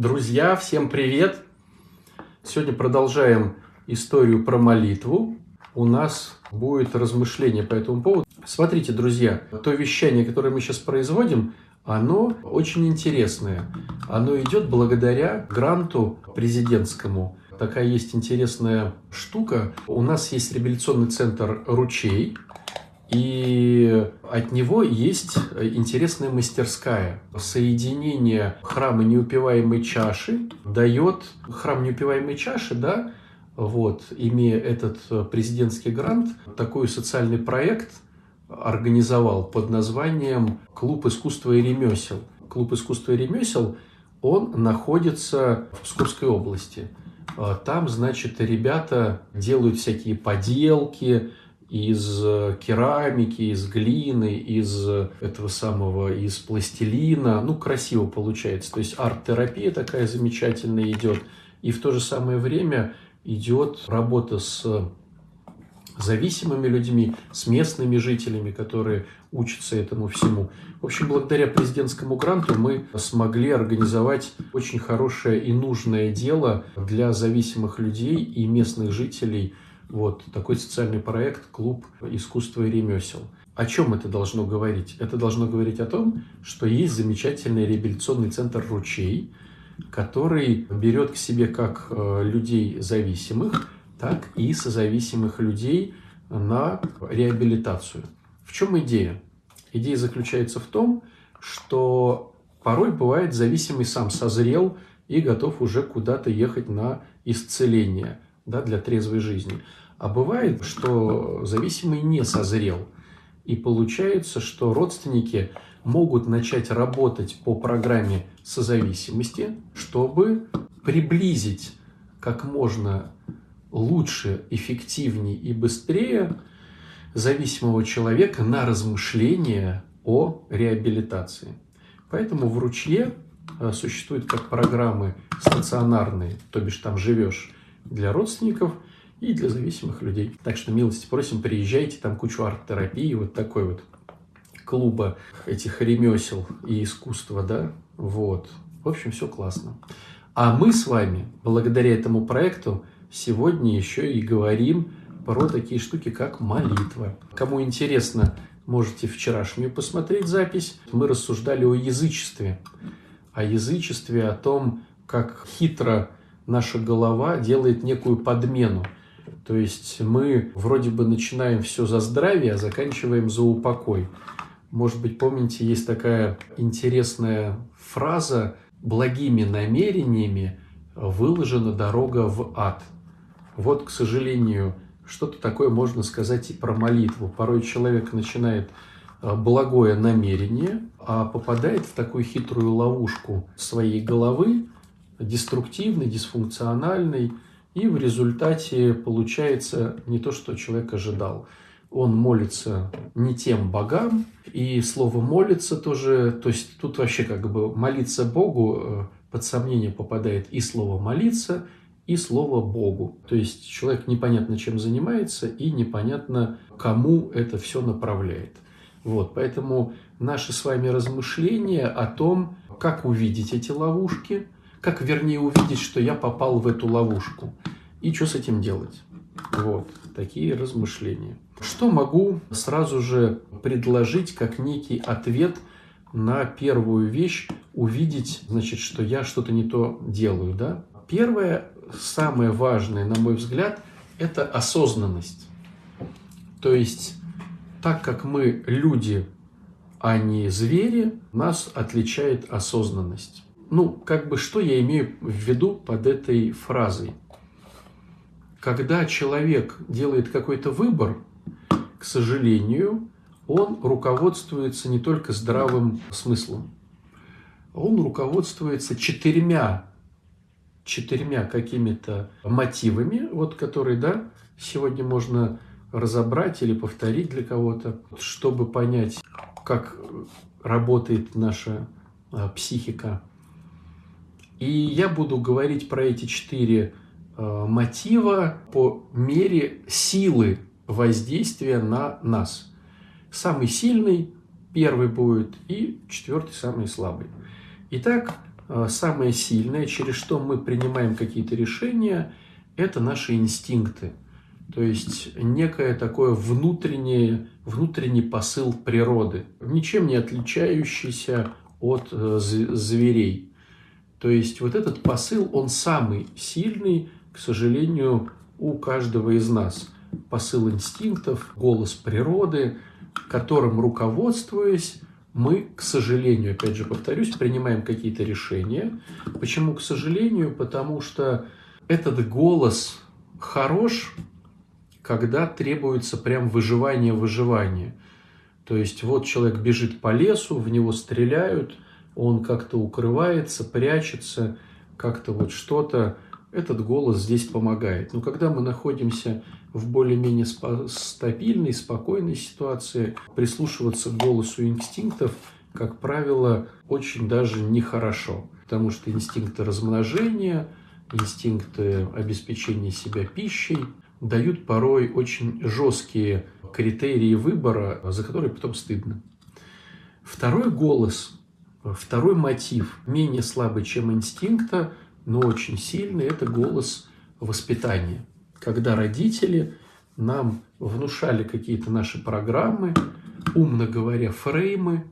Друзья, всем привет! Сегодня продолжаем историю про молитву. У нас будет размышление по этому поводу. Смотрите, друзья, то вещание, которое мы сейчас производим, оно очень интересное. Оно идет благодаря гранту президентскому. Такая есть интересная штука. У нас есть реабилитационный центр «Ручей», и от него есть интересная мастерская. Соединение храма неупиваемой чаши дает храм неупиваемой чаши, да, вот, имея этот президентский грант, такой социальный проект организовал под названием «Клуб искусства и ремесел». Клуб искусства и ремесел, он находится в Псковской области. Там, значит, ребята делают всякие поделки, из э, керамики, из глины, из этого самого, из пластилина. Ну, красиво получается. То есть арт-терапия такая замечательная идет. И в то же самое время идет работа с зависимыми людьми, с местными жителями, которые учатся этому всему. В общем, благодаря президентскому гранту мы смогли организовать очень хорошее и нужное дело для зависимых людей и местных жителей – вот такой социальный проект «Клуб искусства и ремесел». О чем это должно говорить? Это должно говорить о том, что есть замечательный реабилитационный центр «Ручей», который берет к себе как э, людей зависимых, так и созависимых людей на реабилитацию. В чем идея? Идея заключается в том, что порой бывает зависимый сам созрел и готов уже куда-то ехать на исцеление да, для трезвой жизни. А бывает, что зависимый не созрел. И получается, что родственники могут начать работать по программе созависимости, чтобы приблизить как можно лучше, эффективнее и быстрее зависимого человека на размышления о реабилитации. Поэтому в ручье э, существуют как программы стационарные, то бишь там живешь для родственников – и для зависимых людей. Так что милости просим, приезжайте, там кучу арт-терапии, вот такой вот клуба этих ремесел и искусства, да, вот. В общем, все классно. А мы с вами, благодаря этому проекту, сегодня еще и говорим про такие штуки, как молитва. Кому интересно, можете вчерашнюю посмотреть запись. Мы рассуждали о язычестве. О язычестве, о том, как хитро наша голова делает некую подмену – то есть мы вроде бы начинаем все за здравие, а заканчиваем за упокой. Может быть, помните, есть такая интересная фраза «благими намерениями выложена дорога в ад». Вот, к сожалению, что-то такое можно сказать и про молитву. Порой человек начинает э, благое намерение, а попадает в такую хитрую ловушку своей головы, деструктивной, дисфункциональной, и в результате получается не то, что человек ожидал. Он молится не тем богам, и слово молится тоже, то есть тут вообще как бы молиться Богу э, под сомнение попадает и слово молиться, и слово Богу. То есть человек непонятно чем занимается и непонятно кому это все направляет. Вот, поэтому наши с вами размышления о том, как увидеть эти ловушки – как вернее увидеть, что я попал в эту ловушку. И что с этим делать? Вот, такие размышления. Что могу сразу же предложить как некий ответ на первую вещь, увидеть, значит, что я что-то не то делаю, да? Первое, самое важное, на мой взгляд, это осознанность. То есть, так как мы люди, а не звери, нас отличает осознанность. Ну, как бы что я имею в виду под этой фразой? Когда человек делает какой-то выбор, к сожалению, он руководствуется не только здравым смыслом, он руководствуется четырьмя, четырьмя какими-то мотивами, вот которые, да, сегодня можно разобрать или повторить для кого-то, чтобы понять, как работает наша а, психика. И я буду говорить про эти четыре э, мотива по мере силы воздействия на нас. Самый сильный первый будет и четвертый самый слабый. Итак, э, самое сильное, через что мы принимаем какие-то решения, это наши инстинкты. То есть некое такое внутреннее, внутренний посыл природы, ничем не отличающийся от э, зверей. То есть вот этот посыл, он самый сильный, к сожалению, у каждого из нас. Посыл инстинктов, голос природы, которым руководствуясь, мы, к сожалению, опять же повторюсь, принимаем какие-то решения. Почему к сожалению? Потому что этот голос хорош, когда требуется прям выживание-выживание. То есть вот человек бежит по лесу, в него стреляют, он как-то укрывается, прячется, как-то вот что-то. Этот голос здесь помогает. Но когда мы находимся в более-менее стабильной, спокойной ситуации, прислушиваться к голосу инстинктов, как правило, очень даже нехорошо. Потому что инстинкты размножения, инстинкты обеспечения себя пищей дают порой очень жесткие критерии выбора, за которые потом стыдно. Второй голос, второй мотив, менее слабый, чем инстинкта, но очень сильный, это голос воспитания. Когда родители нам внушали какие-то наши программы, умно говоря, фреймы,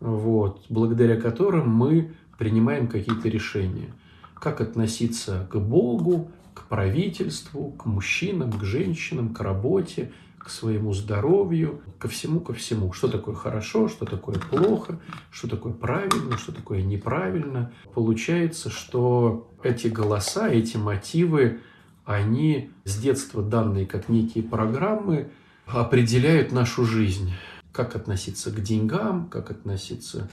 вот, благодаря которым мы принимаем какие-то решения. Как относиться к Богу, к правительству, к мужчинам, к женщинам, к работе, к своему здоровью, ко всему, ко всему. Что такое хорошо, что такое плохо, что такое правильно, что такое неправильно. Получается, что эти голоса, эти мотивы, они с детства данные как некие программы определяют нашу жизнь. Как относиться к деньгам, как относиться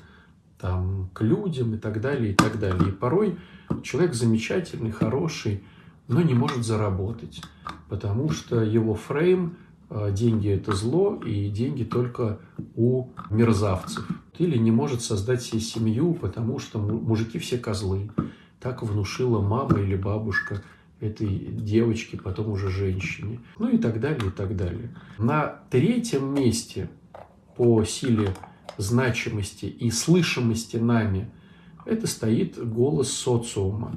там, к людям и так далее, и так далее. И порой человек замечательный, хороший, но не может заработать, потому что его фрейм деньги – это зло, и деньги только у мерзавцев. Или не может создать себе семью, потому что мужики все козлы. Так внушила мама или бабушка этой девочке, потом уже женщине. Ну и так далее, и так далее. На третьем месте по силе значимости и слышимости нами это стоит голос социума.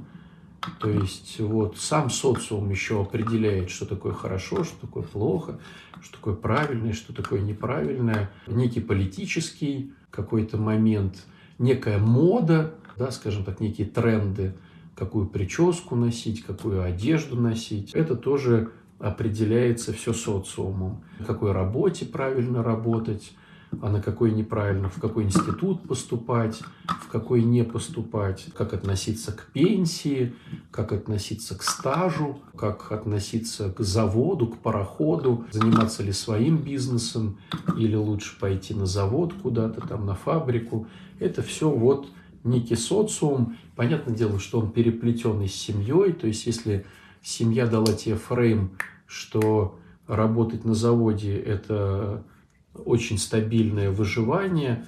То есть вот сам социум еще определяет, что такое хорошо, что такое плохо, что такое правильное, что такое неправильное. Некий политический какой-то момент, некая мода, да, скажем так, некие тренды, какую прическу носить, какую одежду носить. Это тоже определяется все социумом. Какой работе правильно работать, а на какой неправильно, в какой институт поступать, в какой не поступать, как относиться к пенсии, как относиться к стажу, как относиться к заводу, к пароходу, заниматься ли своим бизнесом или лучше пойти на завод куда-то, там на фабрику. Это все вот некий социум. Понятное дело, что он переплетенный с семьей, то есть если семья дала тебе фрейм, что работать на заводе – это очень стабильное выживание,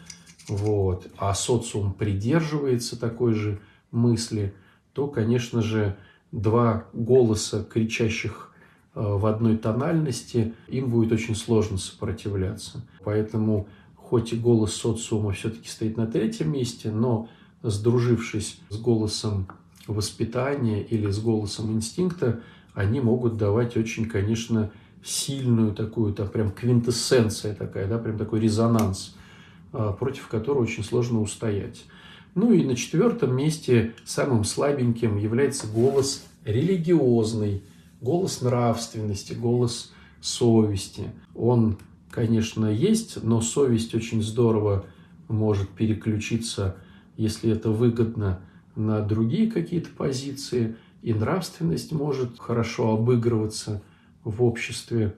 вот, а социум придерживается такой же мысли, то, конечно же, два голоса, кричащих э, в одной тональности, им будет очень сложно сопротивляться. Поэтому, хоть и голос социума все-таки стоит на третьем месте, но сдружившись с голосом воспитания или с голосом инстинкта, они могут давать очень, конечно, сильную такую, там прям квинтэссенция такая, да, прям такой резонанс, а, против которого очень сложно устоять. Ну и на четвертом месте самым слабеньким является голос религиозный, голос нравственности, голос совести. Он, конечно, есть, но совесть очень здорово может переключиться, если это выгодно, на другие какие-то позиции, и нравственность может хорошо обыгрываться – в обществе,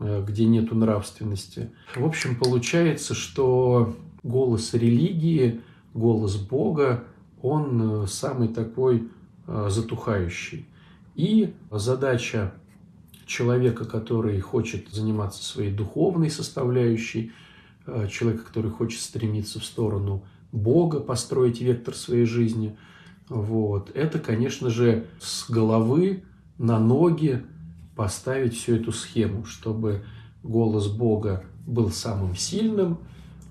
э, где нет нравственности. В общем, получается, что голос религии, голос Бога, он э, самый такой э, затухающий. И задача человека, который хочет заниматься своей духовной составляющей, человека, который хочет стремиться в сторону Бога, построить вектор своей жизни, вот, это, конечно же, с головы на ноги поставить всю эту схему, чтобы голос Бога был самым сильным,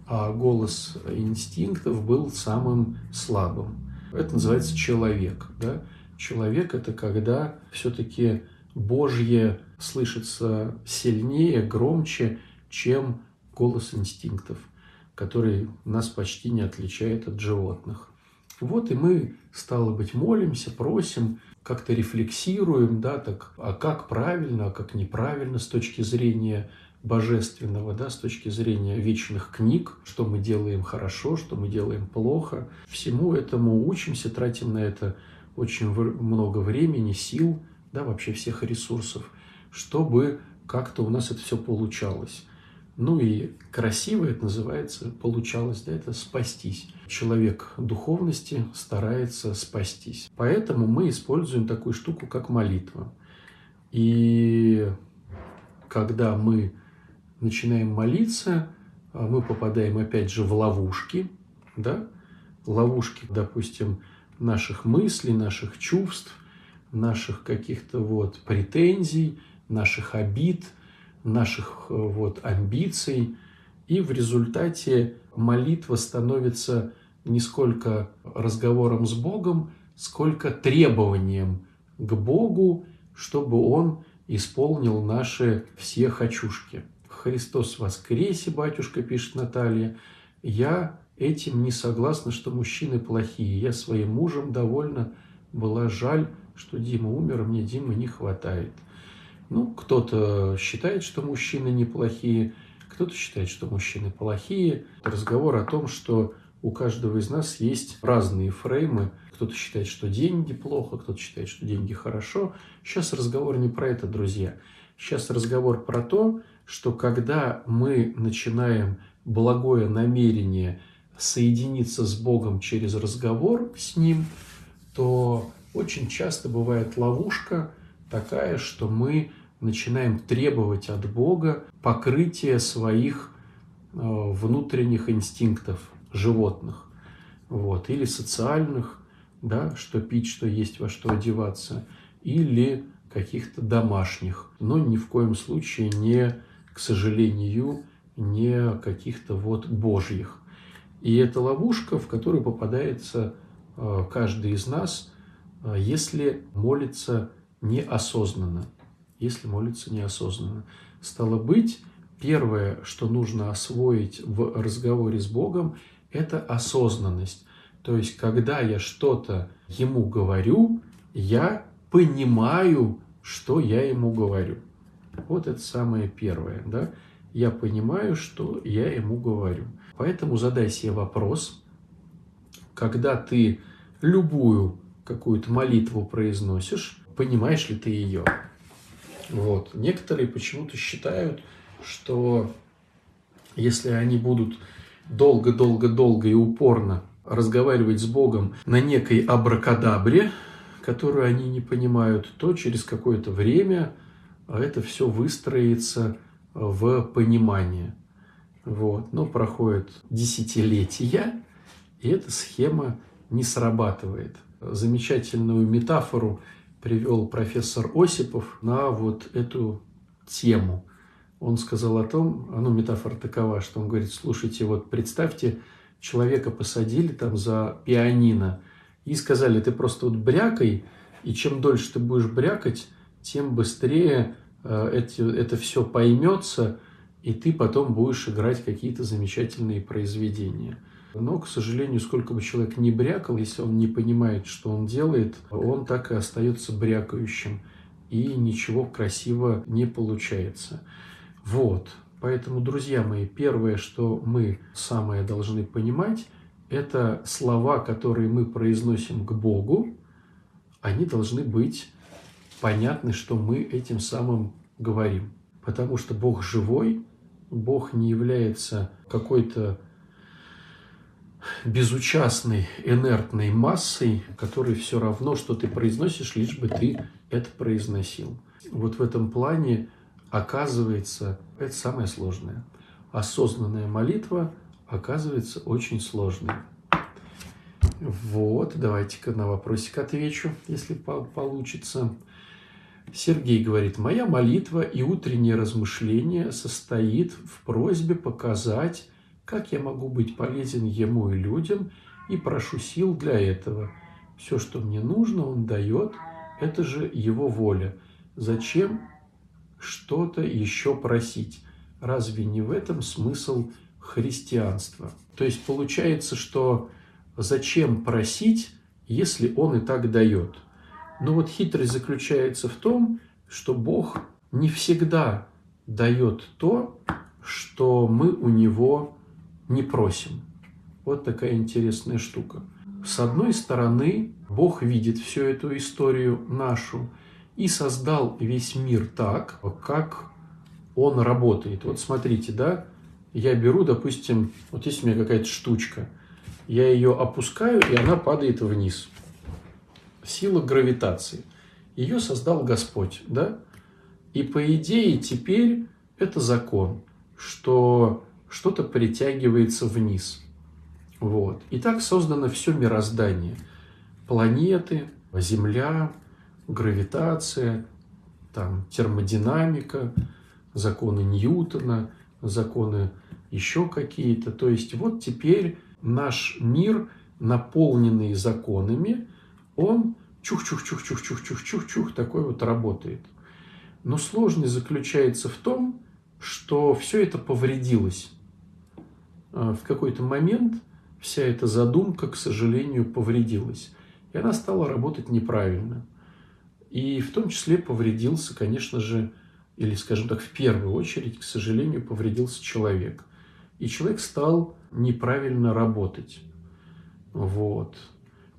а голос инстинктов был самым слабым. Это называется человек. Да? Человек – это когда все-таки Божье слышится сильнее, громче, чем голос инстинктов, который нас почти не отличает от животных. Вот и мы, стало быть, молимся, просим, как-то рефлексируем, да, так, а как правильно, а как неправильно с точки зрения божественного, да, с точки зрения вечных книг, что мы делаем хорошо, что мы делаем плохо. Всему этому учимся, тратим на это очень много времени, сил, да, вообще всех ресурсов, чтобы как-то у нас это все получалось. Ну и красиво это называется, получалось, да, это спастись. Человек духовности старается спастись. Поэтому мы используем такую штуку, как молитва. И когда мы начинаем молиться, а мы попадаем опять же в ловушки, да, ловушки, допустим, наших мыслей, наших чувств, наших каких-то вот претензий, наших обид – наших э, вот амбиций, и в результате молитва становится не сколько разговором с Богом, сколько требованием к Богу, чтобы Он исполнил наши все хочушки. Христос воскресе, батюшка, пишет Наталья. Я этим не согласна, что мужчины плохие. Я своим мужем довольна была жаль, что Дима умер, мне Димы не хватает. Ну, кто-то считает, что мужчины неплохие, кто-то считает, что мужчины плохие. Разговор о том, что у каждого из нас есть разные фреймы. Кто-то считает, что деньги плохо, кто-то считает, что деньги хорошо. Сейчас разговор не про это, друзья. Сейчас разговор про то, что когда мы начинаем благое намерение соединиться с Богом через разговор с Ним, то очень часто бывает ловушка такая, что мы начинаем требовать от Бога покрытия своих э, внутренних инстинктов животных, вот, или социальных, да, что пить, что есть, во что одеваться, или каких-то домашних, но ни в коем случае не, к сожалению, не каких-то вот божьих. И это ловушка, в которую попадается э, каждый из нас, э, если молится неосознанно если молится неосознанно. Стало быть, первое, что нужно освоить в разговоре с Богом, это осознанность. То есть, когда я что-то ему говорю, я понимаю, что я ему говорю. Вот это самое первое, да? Я понимаю, что я ему говорю. Поэтому задай себе вопрос, когда ты любую какую-то молитву произносишь, понимаешь ли ты ее? Вот. Некоторые почему-то считают, что если они будут долго-долго-долго и упорно разговаривать с Богом на некой абракадабре, которую они не понимают, то через какое-то время это все выстроится в понимание. Вот. Но проходят десятилетия, и эта схема не срабатывает. Замечательную метафору привел профессор Осипов на вот эту тему. Он сказал о том, а ну метафора такова, что он говорит, слушайте, вот представьте, человека посадили там за пианино и сказали, ты просто вот брякай, и чем дольше ты будешь брякать, тем быстрее э, эти, это все поймется, и ты потом будешь играть какие-то замечательные произведения. Но, к сожалению, сколько бы человек ни брякал, если он не понимает, что он делает, он так и остается брякающим. И ничего красиво не получается. Вот. Поэтому, друзья мои, первое, что мы самое должны понимать, это слова, которые мы произносим к Богу, они должны быть понятны, что мы этим самым говорим. Потому что Бог живой, Бог не является какой-то безучастной, инертной массой, которой все равно, что ты произносишь, лишь бы ты это произносил. Вот в этом плане оказывается, это самое сложное. Осознанная молитва оказывается очень сложной. Вот, давайте-ка на вопросик отвечу, если получится. Сергей говорит, моя молитва и утреннее размышление состоит в просьбе показать как я могу быть полезен ему и людям, и прошу сил для этого. Все, что мне нужно, Он дает, это же Его воля. Зачем что-то еще просить? Разве не в этом смысл христианства? То есть получается, что зачем просить, если Он и так дает? Но вот хитрость заключается в том, что Бог не всегда дает то, что мы у Него не просим. Вот такая интересная штука. С одной стороны, Бог видит всю эту историю нашу и создал весь мир так, как он работает. Вот смотрите, да, я беру, допустим, вот есть у меня какая-то штучка, я ее опускаю, и она падает вниз. Сила гравитации. Ее создал Господь, да? И по идее теперь это закон, что что-то притягивается вниз. Вот. И так создано все мироздание. Планеты, Земля, гравитация, там, термодинамика, законы Ньютона, законы еще какие-то. То есть вот теперь наш мир, наполненный законами, он чух-чух-чух-чух-чух-чух-чух такой вот работает. Но сложность заключается в том, что все это повредилось. А, в какой-то момент вся эта задумка, к сожалению, повредилась. И она стала работать неправильно. И в том числе повредился, конечно же, или, скажем так, в первую очередь, к сожалению, повредился человек. И человек стал неправильно работать. Вот.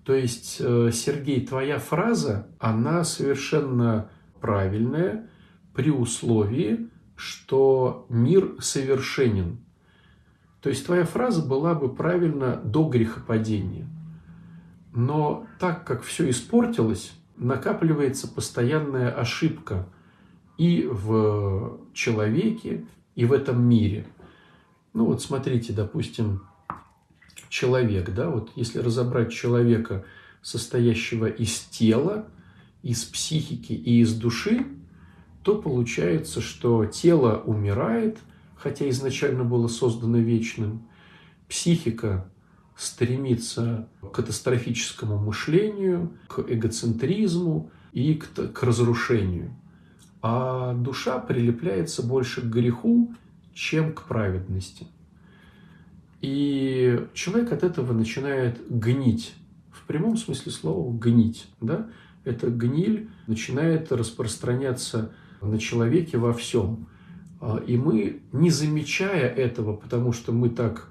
То есть, э, Сергей, твоя фраза, она совершенно правильная при условии, что мир совершенен. То есть твоя фраза была бы правильна до грехопадения. Но так как все испортилось, накапливается постоянная ошибка и в человеке, и в этом мире. Ну вот смотрите, допустим, человек, да, вот если разобрать человека, состоящего из тела, из психики и из души, то получается, что тело умирает – хотя изначально было создано вечным. Психика стремится к катастрофическому мышлению, к эгоцентризму и к, к разрушению. А душа прилепляется больше к греху, чем к праведности. И человек от этого начинает гнить. В прямом смысле слова гнить. Да? Эта гниль начинает распространяться на человеке во всем. А, и мы, не замечая этого, потому что мы так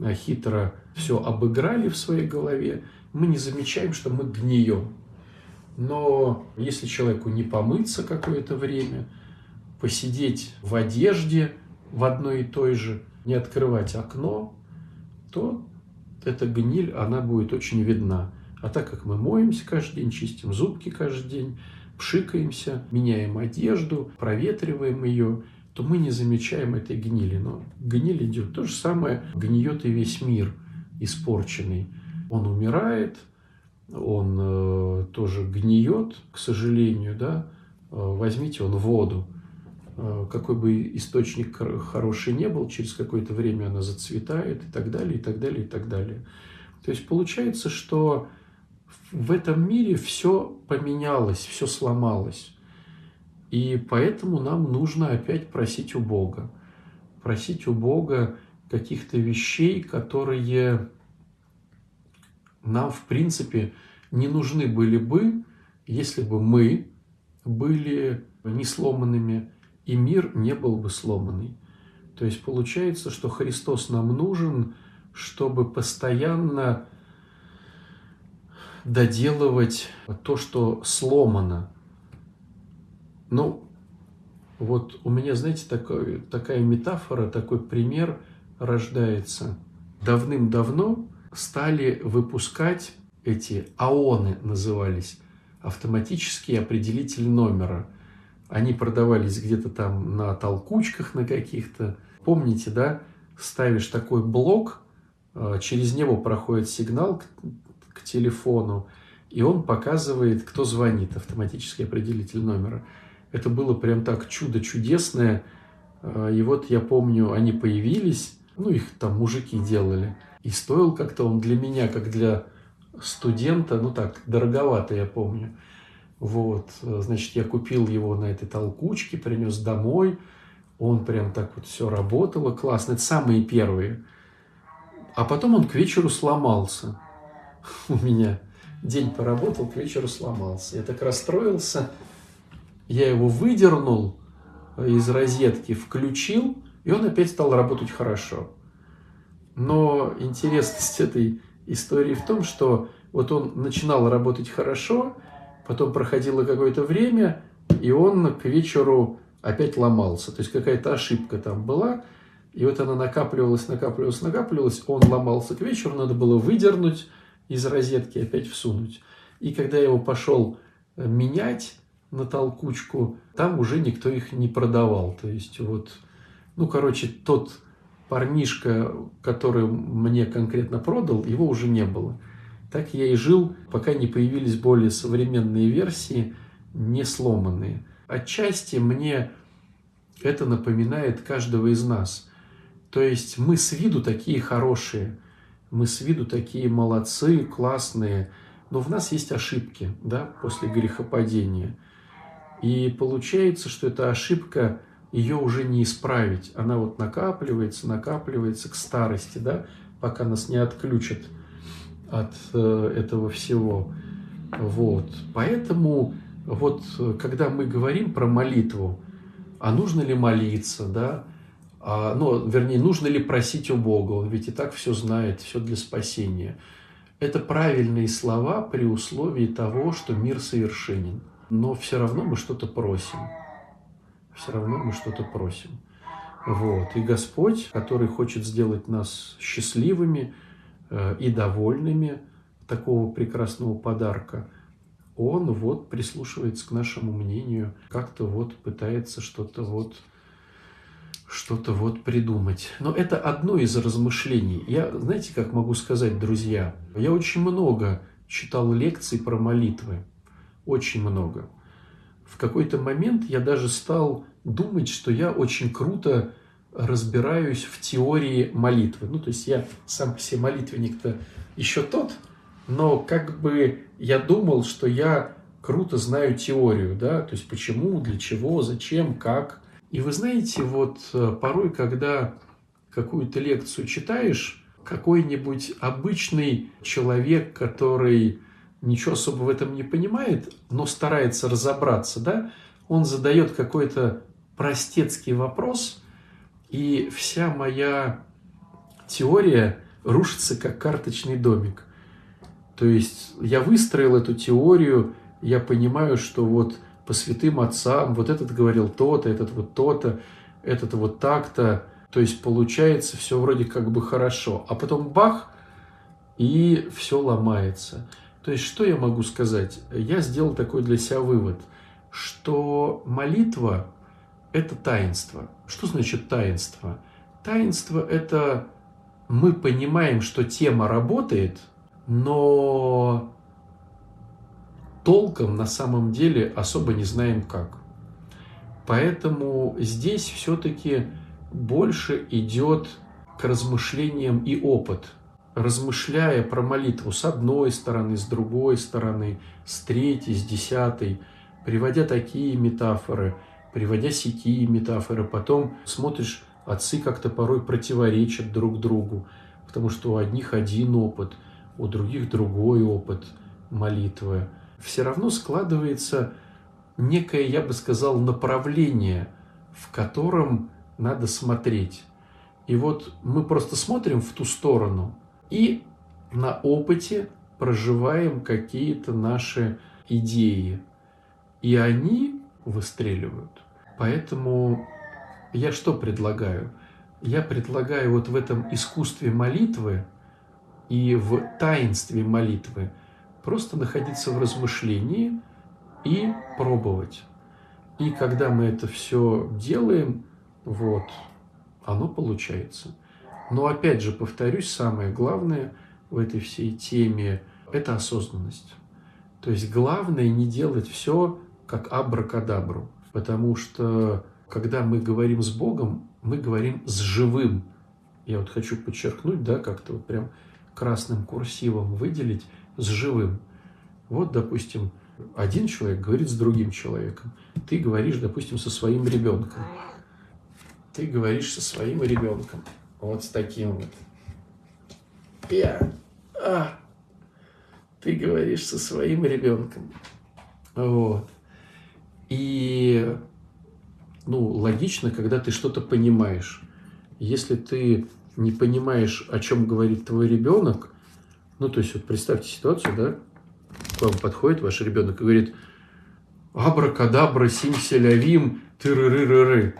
а, хитро все обыграли в своей голове, мы не замечаем, что мы гнием. Но если человеку не помыться какое-то время, посидеть в одежде в одной и той же, не открывать окно, то эта гниль, она будет очень видна. А так как мы моемся каждый день, чистим зубки каждый день, пшикаемся, меняем одежду, проветриваем ее, то мы не замечаем этой гнили. Но гниль идет. То же самое гниет и весь мир испорченный. Он умирает, он э, тоже гниет, к сожалению, да. Э, возьмите он воду. Э, какой бы источник хороший не был, через какое-то время она зацветает и так далее, и так далее, и так далее. То есть получается, что в этом мире все поменялось, все сломалось. И поэтому нам нужно опять просить у Бога. Просить у Бога каких-то вещей, которые нам, в принципе, не нужны были бы, если бы мы были не сломанными, и мир не был бы сломанный. То есть получается, что Христос нам нужен, чтобы постоянно доделывать то, что сломано, ну, вот у меня, знаете, такой, такая метафора, такой пример рождается. Давным-давно стали выпускать эти АОНы назывались, автоматические определители номера. Они продавались где-то там на толкучках на каких-то. Помните, да? Ставишь такой блок, а, через него проходит сигнал к, к телефону, и он показывает, кто звонит, автоматический определитель номера. Это было прям так чудо чудесное. А, и вот я помню, они появились, ну их там мужики делали. И стоил как-то он для меня, как для студента, ну так, дороговато, я помню. Вот, значит, я купил его на этой толкучке, принес домой. Он прям так вот все работало классно. Это самые первые. А потом он к вечеру сломался у меня. День поработал, к вечеру сломался. Я так расстроился. Я его выдернул из розетки, включил, и он опять стал работать хорошо. Но интересность этой истории в том, что вот он начинал работать хорошо, потом проходило какое-то время, и он к вечеру опять ломался. То есть какая-то ошибка там была, и вот она накапливалась, накапливалась, накапливалась, он ломался к вечеру, надо было выдернуть из розетки, опять всунуть. И когда я его пошел менять на толкучку, там уже никто их не продавал. То есть вот, ну, короче, тот парнишка, который мне конкретно продал, его уже не было. Так я и жил, пока не появились более современные версии, не сломанные. Отчасти мне это напоминает каждого из нас. То есть мы с виду такие хорошие, мы с виду такие молодцы, классные, но в нас есть ошибки да, после грехопадения. И получается, что эта ошибка – ее уже не исправить. Она вот накапливается, накапливается к старости, да, пока нас не отключат от э, этого всего. Вот. Поэтому вот когда мы говорим про молитву, а нужно ли молиться, да, а, ну, вернее, нужно ли просить у Бога, он ведь и так все знает, все для спасения. Это правильные слова при условии того, что мир совершенен. Но все равно мы что-то просим все равно мы что-то просим. Вот. И Господь, который хочет сделать нас счастливыми э, и довольными такого прекрасного подарка, Он вот прислушивается к нашему мнению, как-то вот пытается что-то вот что-то вот придумать. Но это одно из размышлений. Я, знаете, как могу сказать, друзья, я очень много читал лекций про молитвы. Очень много в какой-то момент я даже стал думать, что я очень круто разбираюсь в теории молитвы. Ну, то есть я сам по себе молитвенник-то еще тот, но как бы я думал, что я круто знаю теорию, да, то есть почему, для чего, зачем, как. И вы знаете, вот э, порой, когда какую-то лекцию читаешь, какой-нибудь обычный человек, который ничего особо в этом не понимает, но старается разобраться, да, он задает какой-то простецкий вопрос, и вся моя теория рушится как карточный домик. То есть я выстроил эту теорию, я понимаю, что вот по святым отцам вот этот говорил то-то, этот вот то-то, этот вот так-то. То есть получается все вроде как бы хорошо. А потом бах, и все ломается. То есть, что я могу сказать? Я сделал такой для себя вывод, что молитва – это таинство. Что значит таинство? Таинство – это мы понимаем, что тема работает, но толком на самом деле особо не знаем как. Поэтому здесь все-таки больше идет к размышлениям и опыт – размышляя про молитву с одной стороны, с другой стороны, с третьей, с десятой, приводя такие метафоры, приводя сякие метафоры, потом смотришь, отцы как-то порой противоречат друг другу, потому что у одних один опыт, у других другой опыт молитвы. Все равно складывается некое, я бы сказал, направление, в котором надо смотреть. И вот мы просто смотрим в ту сторону – и на опыте проживаем какие-то наши идеи. И они выстреливают. Поэтому я что предлагаю? Я предлагаю вот в этом искусстве молитвы и в таинстве молитвы просто находиться в размышлении и пробовать. И когда мы это все делаем, вот, оно получается. Но опять же, повторюсь, самое главное в этой всей теме – это осознанность. То есть главное не делать все как абракадабру, потому что когда мы говорим с Богом, мы говорим с живым я вот хочу подчеркнуть, да, как-то вот прям красным курсивом выделить с живым. Вот, допустим, один человек говорит с другим человеком. Ты говоришь, допустим, со своим ребенком. Ты говоришь со своим ребенком. Вот с таким вот. Я. А. Ты говоришь со своим ребенком. Вот. И, ну, логично, когда ты что-то понимаешь. Если ты не понимаешь, о чем говорит твой ребенок, ну, то есть, вот представьте ситуацию, да, к вам подходит ваш ребенок и говорит, абракадабра, симселявим, тыры-ры-ры-ры.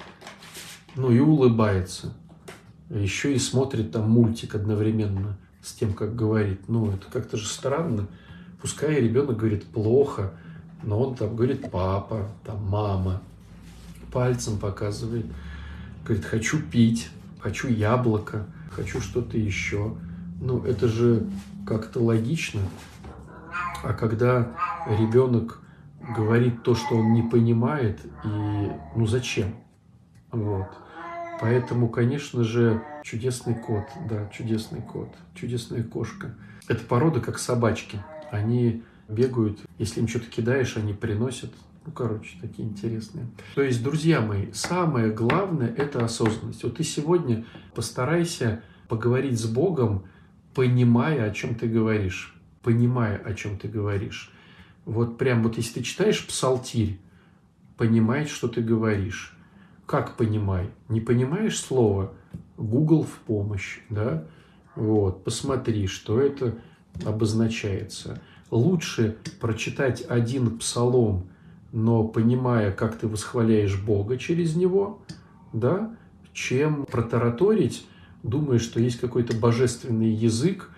Ну, и улыбается. Еще и смотрит там мультик одновременно с тем, как говорит. Ну, это как-то же странно. Пускай ребенок говорит плохо, но он там говорит папа, там мама, пальцем показывает, говорит, хочу пить, хочу яблоко, хочу что-то еще. Ну, это же как-то логично. А когда ребенок говорит то, что он не понимает, и ну зачем? Вот. Поэтому, конечно же, чудесный кот, да, чудесный кот, чудесная кошка. Это порода как собачки. Они бегают, если им что-то кидаешь, они приносят. Ну, короче, такие интересные. То есть, друзья мои, самое главное – это осознанность. Вот ты сегодня постарайся поговорить с Богом, понимая, о чем ты говоришь. Понимая, о чем ты говоришь. Вот прям вот если ты читаешь псалтирь, понимай, что ты говоришь. Как понимай? Не понимаешь слово? Google в помощь, да? Вот, посмотри, что это обозначается лучше прочитать один псалом, но понимая, как ты восхваляешь Бога через него, да, чем протараторить, думая, что есть какой-то божественный язык,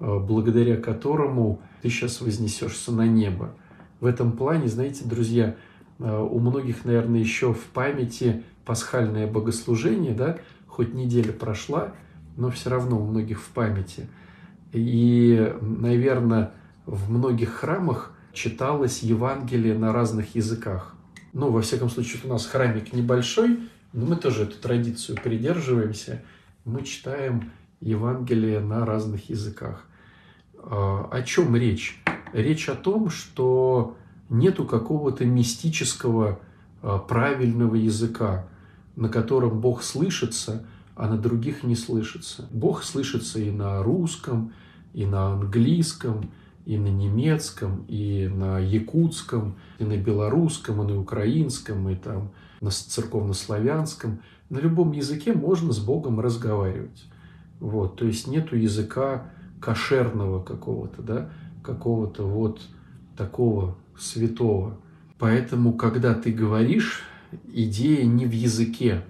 э, благодаря которому ты сейчас вознесешься на небо. В этом плане, знаете, друзья, э, у многих, наверное, еще в памяти пасхальное богослужение, да, хоть неделя прошла, но все равно у многих в памяти. И, наверное, в многих храмах читалось Евангелие на разных языках. Ну, во всяком случае, у нас храмик небольшой, но мы тоже эту традицию придерживаемся. Мы читаем Евангелие на разных языках. А, о чем речь? Речь о том, что нету какого-то мистического а, правильного языка, на котором Бог слышится, а на других не слышится. Бог слышится и на русском, и на английском, и на немецком, и на якутском, и на белорусском, и на украинском, и там на церковнославянском. На любом языке можно с Богом разговаривать. Вот, то есть нету языка кошерного какого-то, да, какого-то вот такого святого. Поэтому, когда ты говоришь, идея не в языке,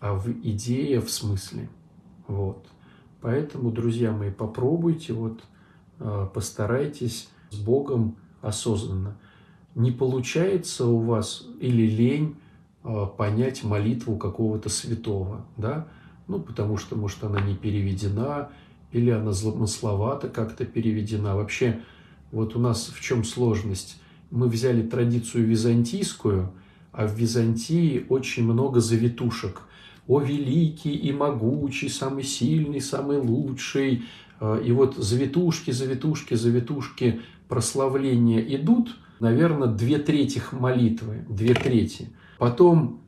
а в идее в смысле. Вот. Поэтому, друзья мои, попробуйте вот Э, постарайтесь с Богом осознанно. Не получается у вас или лень э, понять молитву какого-то святого, да, ну, потому что, может, она не переведена, или она замысловато как-то переведена. Вообще, вот у нас в чем сложность? Мы взяли традицию византийскую, а в Византии очень много завитушек. О великий и могучий, самый сильный, самый лучший, а, и вот завитушки, завитушки, завитушки прославления идут, наверное, две трети молитвы, две трети. Потом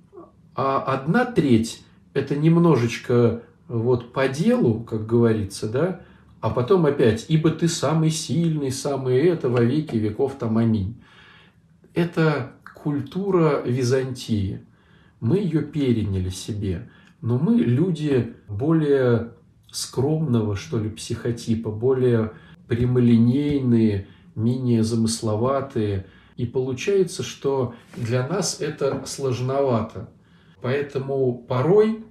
а одна треть – это немножечко вот по делу, как говорится, да, а потом опять, ибо ты самый сильный, самый это во веки веков там аминь. Это культура Византии. Мы ее переняли себе, но мы люди более скромного, что ли, психотипа, более прямолинейные, менее замысловатые. И получается, что для нас это сложновато. Поэтому порой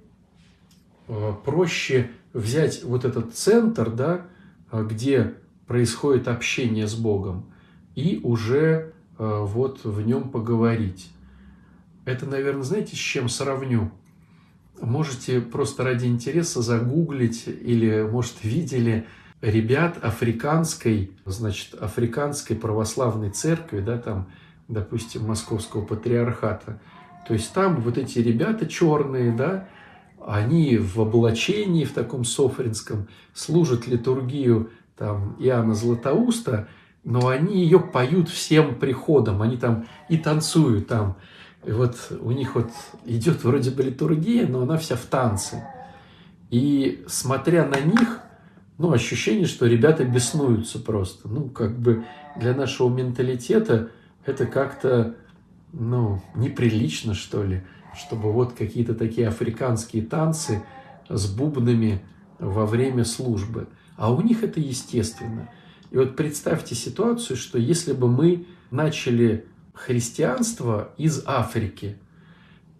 э, проще взять вот этот центр, да, где происходит общение с Богом, и уже вот в нем поговорить. Это, наверное, знаете, с чем сравню? Можете просто ради интереса загуглить или, может, видели ребят африканской, значит, африканской православной церкви, да, там, допустим, Московского патриархата. То есть там вот эти ребята черные, да, они в облачении, в таком софринском, служат литургию там, Иоанна Златоуста, но они ее поют всем приходом, они там и танцуют там. И вот у них вот идет вроде бы литургия, но она вся в танце. И смотря на них, ну, ощущение, что ребята беснуются просто. Ну, как бы для нашего менталитета это как-то, ну, неприлично, что ли, чтобы вот какие-то такие африканские танцы с бубнами во время службы. А у них это естественно. И вот представьте ситуацию, что если бы мы начали христианство из Африки,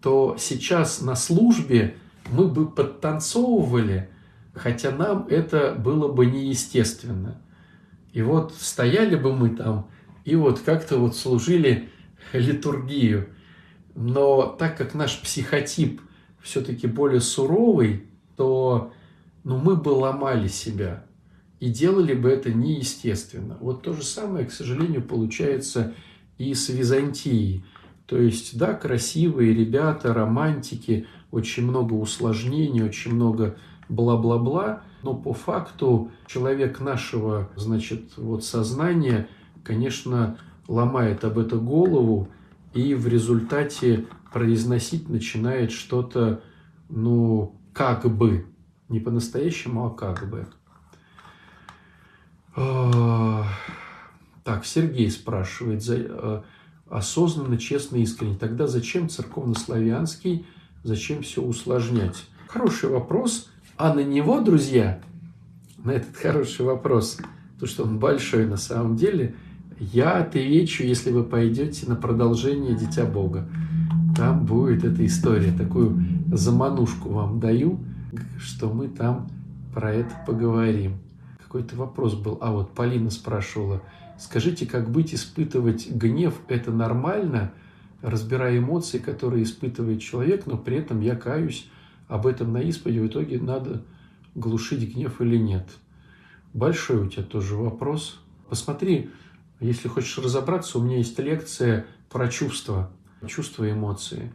то сейчас на службе мы бы подтанцовывали, хотя нам это было бы неестественно. И вот стояли бы мы там и вот как-то вот служили литургию. Но так как наш психотип все-таки более суровый, то ну, мы бы ломали себя и делали бы это неестественно. Вот то же самое, к сожалению, получается и с Византией. То есть, да, красивые ребята, романтики, очень много усложнений, очень много бла-бла-бла, но по факту человек нашего, значит, вот сознания, конечно, ломает об это голову и в результате произносить начинает что-то, ну, как бы, не по-настоящему, а как бы. А, так, Сергей спрашивает, э, осознанно, честно, искренне. Тогда зачем церковнославянский, зачем все усложнять? Хороший вопрос. А на него, друзья, на этот хороший вопрос, то, что он большой на самом деле, я отвечу, если вы пойдете на продолжение «Дитя Бога». Там будет эта история. Такую заманушку вам даю, что мы там про это поговорим. Какой-то вопрос был. А вот Полина спрашивала, скажите, как быть испытывать гнев, это нормально? Разбирая эмоции, которые испытывает человек, но при этом я каюсь об этом на исповеди. В итоге надо глушить гнев или нет. Большой у тебя тоже вопрос. Посмотри, если хочешь разобраться, у меня есть лекция про чувства, чувства и эмоции.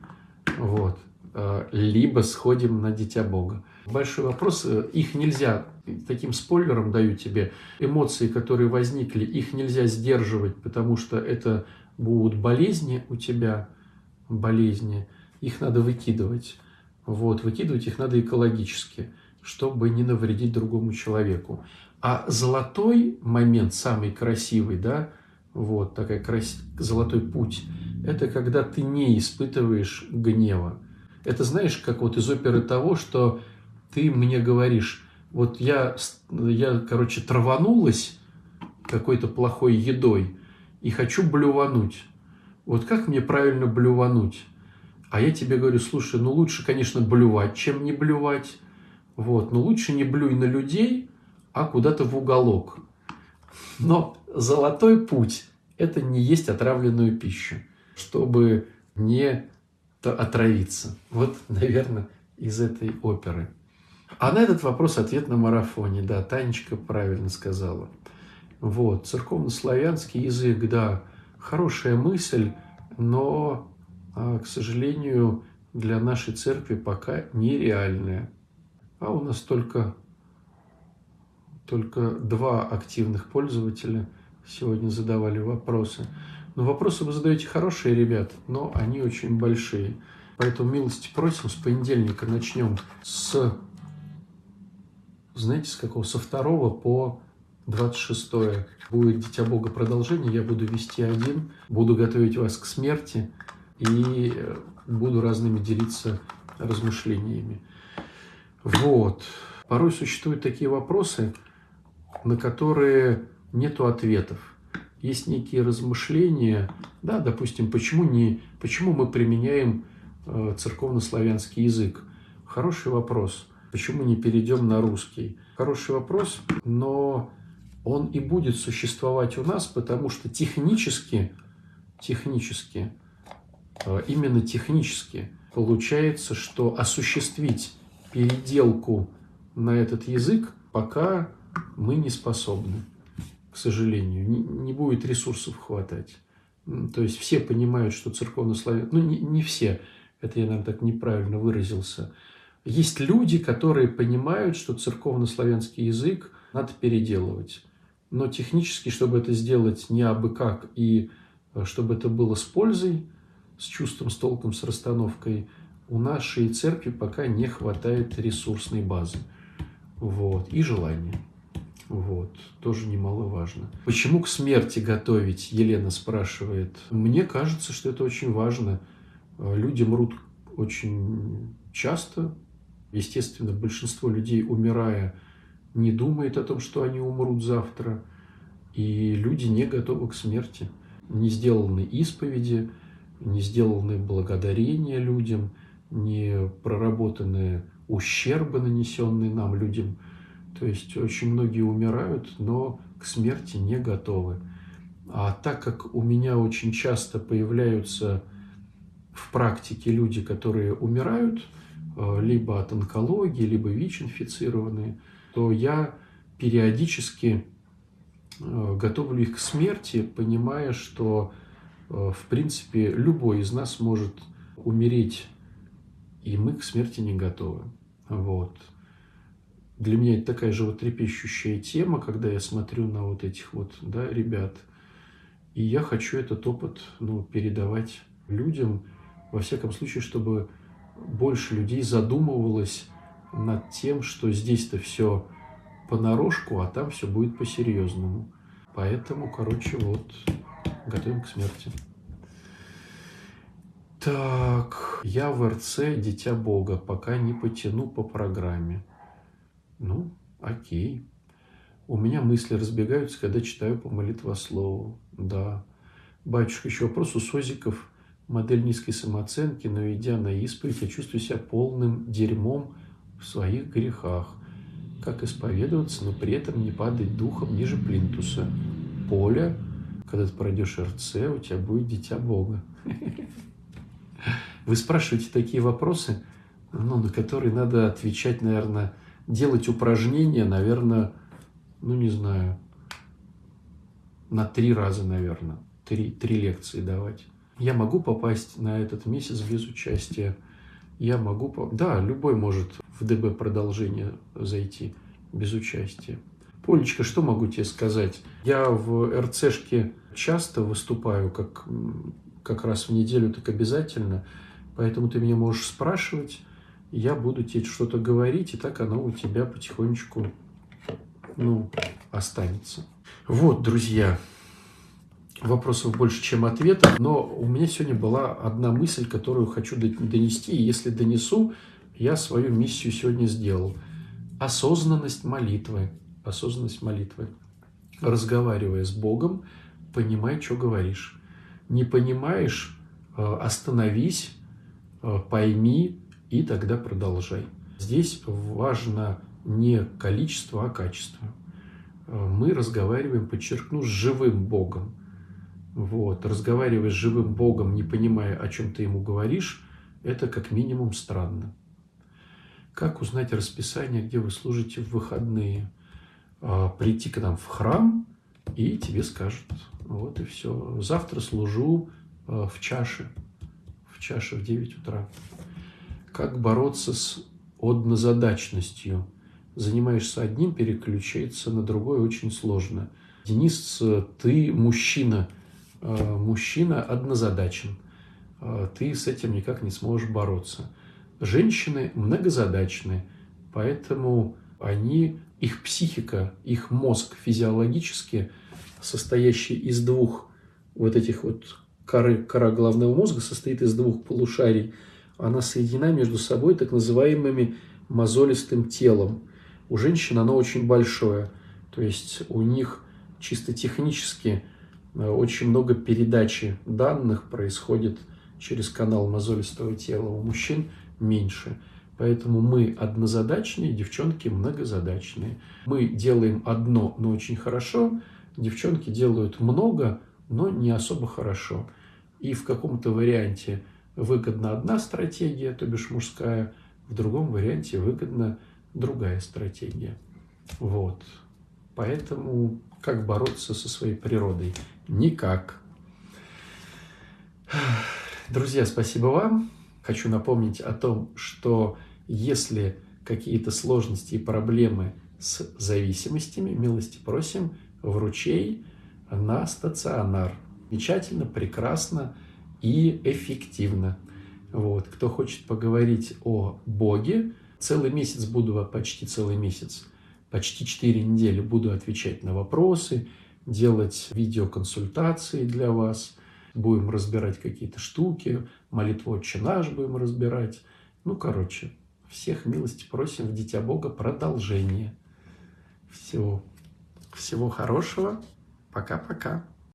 Вот. Э, либо сходим на Дитя Бога. Большой вопрос, их нельзя, таким спойлером даю тебе, эмоции, которые возникли, их нельзя сдерживать, потому что это будут болезни у тебя, болезни, их надо выкидывать. Вот, выкидывать их надо экологически, чтобы не навредить другому человеку. А золотой момент, самый красивый, да, вот такая крас... золотой путь, это когда ты не испытываешь гнева. Это знаешь, как вот из оперы того, что ты мне говоришь, вот я, я короче, траванулась какой-то плохой едой и хочу блювануть. Вот как мне правильно блювануть? А я тебе говорю, слушай, ну лучше, конечно, блювать, чем не блювать. Вот, но лучше не блюй на людей, а куда-то в уголок. Но золотой путь – это не есть отравленную пищу, чтобы не отравиться. Вот, наверное, из этой оперы. А на этот вопрос ответ на марафоне. Да, Танечка правильно сказала. Вот, церковно-славянский язык, да, хорошая мысль, но, а, к сожалению, для нашей церкви пока нереальная. А у нас только только два активных пользователя сегодня задавали вопросы. Но вопросы вы задаете хорошие, ребят, но они очень большие. Поэтому милости просим, с понедельника начнем с, знаете, с какого? Со второго по 26 будет Дитя Бога продолжение, я буду вести один, буду готовить вас к смерти и буду разными делиться размышлениями. Вот. Порой существуют такие вопросы, на которые нету ответов. Есть некие размышления, да, допустим, почему, не, почему мы применяем э, церковно-славянский язык? Хороший вопрос. Почему не перейдем на русский? Хороший вопрос, но он и будет существовать у нас, потому что технически, технически, э, именно технически получается, что осуществить переделку на этот язык пока мы не способны, к сожалению. Не, будет ресурсов хватать. То есть все понимают, что церковнославян... Ну, не, не все, это я, наверное, так неправильно выразился. Есть люди, которые понимают, что церковнославянский язык надо переделывать. Но технически, чтобы это сделать не абы как, и э, чтобы это было с пользой, с чувством, с толком, с расстановкой, у нашей церкви пока не хватает ресурсной базы. Вот, и желания. Вот, тоже немаловажно. Почему к смерти готовить, Елена спрашивает. Мне кажется, что это очень важно. Люди мрут очень часто. Естественно, большинство людей, умирая, не думает о том, что они умрут завтра. И люди не готовы к смерти. Не сделаны исповеди, не сделаны благодарения людям, не проработаны ущербы, нанесенные нам людям – то есть очень многие умирают, но к смерти не готовы. А так как у меня очень часто появляются в практике люди, которые умирают, либо от онкологии, либо ВИЧ-инфицированные, то я периодически э, готовлю их к смерти, понимая, что, э, в принципе, любой из нас может умереть, и мы к смерти не готовы. Вот для меня это такая же вот трепещущая тема, когда я смотрю на вот этих вот да, ребят. И я хочу этот опыт ну, передавать людям, во всяком случае, чтобы больше людей задумывалось над тем, что здесь-то все понарошку, а там все будет по-серьезному. Поэтому, короче, вот, готовим к смерти. Так, я в РЦ «Дитя Бога», пока не потяну по программе. Ну, окей. У меня мысли разбегаются, когда читаю по молитвослову. Да. Батюшка, еще вопрос у Созиков. Модель низкой самооценки, но идя на исповедь, я чувствую себя полным дерьмом в своих грехах. Как исповедоваться, но при этом не падать духом ниже плинтуса. Поля, когда ты пройдешь РЦ, у тебя будет дитя Бога. Вы спрашиваете такие вопросы, ну, на которые надо отвечать, наверное, делать упражнения, наверное, ну не знаю, на три раза, наверное, три, три лекции давать. Я могу попасть на этот месяц без участия. Я могу... Да, любой может в ДБ продолжение зайти без участия. Полечка, что могу тебе сказать? Я в РЦшке часто выступаю, как, как раз в неделю, так обязательно. Поэтому ты меня можешь спрашивать я буду тебе что-то говорить, и так оно у тебя потихонечку ну, останется. Вот, друзья, вопросов больше, чем ответов, но у меня сегодня была одна мысль, которую хочу донести, и если донесу, я свою миссию сегодня сделал. Осознанность молитвы. Осознанность молитвы. Разговаривая с Богом, понимай, что говоришь. Не понимаешь, э, остановись, э, пойми, и тогда продолжай. Здесь важно не количество, а качество. Э, мы разговариваем, подчеркну, с живым Богом. Вот. Разговаривая с живым Богом, не понимая, о чем ты ему говоришь, это как минимум странно. Как узнать расписание, где вы служите в выходные? А, прийти к нам в храм, и тебе скажут. Вот и все. Завтра служу э, в чаше. В чаше в 9 утра. Как бороться с однозадачностью? Занимаешься одним, переключиться на другой очень сложно. Денис, ты мужчина. Э, мужчина однозадачен. Э, ты с этим никак не сможешь бороться. Женщины многозадачны, поэтому они, их психика, их мозг физиологически, состоящий из двух вот этих вот коры, кора головного мозга, состоит из двух полушарий – она соединена между собой так называемыми мозолистым телом. У женщин оно очень большое, то есть у них чисто технически очень много передачи данных происходит через канал мозолистого тела, у мужчин меньше. Поэтому мы однозадачные, девчонки многозадачные. Мы делаем одно, но очень хорошо, девчонки делают много, но не особо хорошо. И в каком-то варианте выгодна одна стратегия, то бишь мужская, в другом варианте выгодна другая стратегия. Вот. Поэтому как бороться со своей природой? Никак. Друзья, спасибо вам. Хочу напомнить о том, что Если какие-то сложности и проблемы с зависимостями, милости просим в ручей на стационар. Замечательно, прекрасно и эффективно. Вот. Кто хочет поговорить о Боге, целый месяц буду, почти целый месяц, почти 4 недели буду отвечать на вопросы, делать видеоконсультации для вас, будем разбирать какие-то штуки, молитву «Отче наш» будем разбирать. Ну, короче, всех милости просим в Дитя Бога продолжение. Всего, всего хорошего. Пока-пока.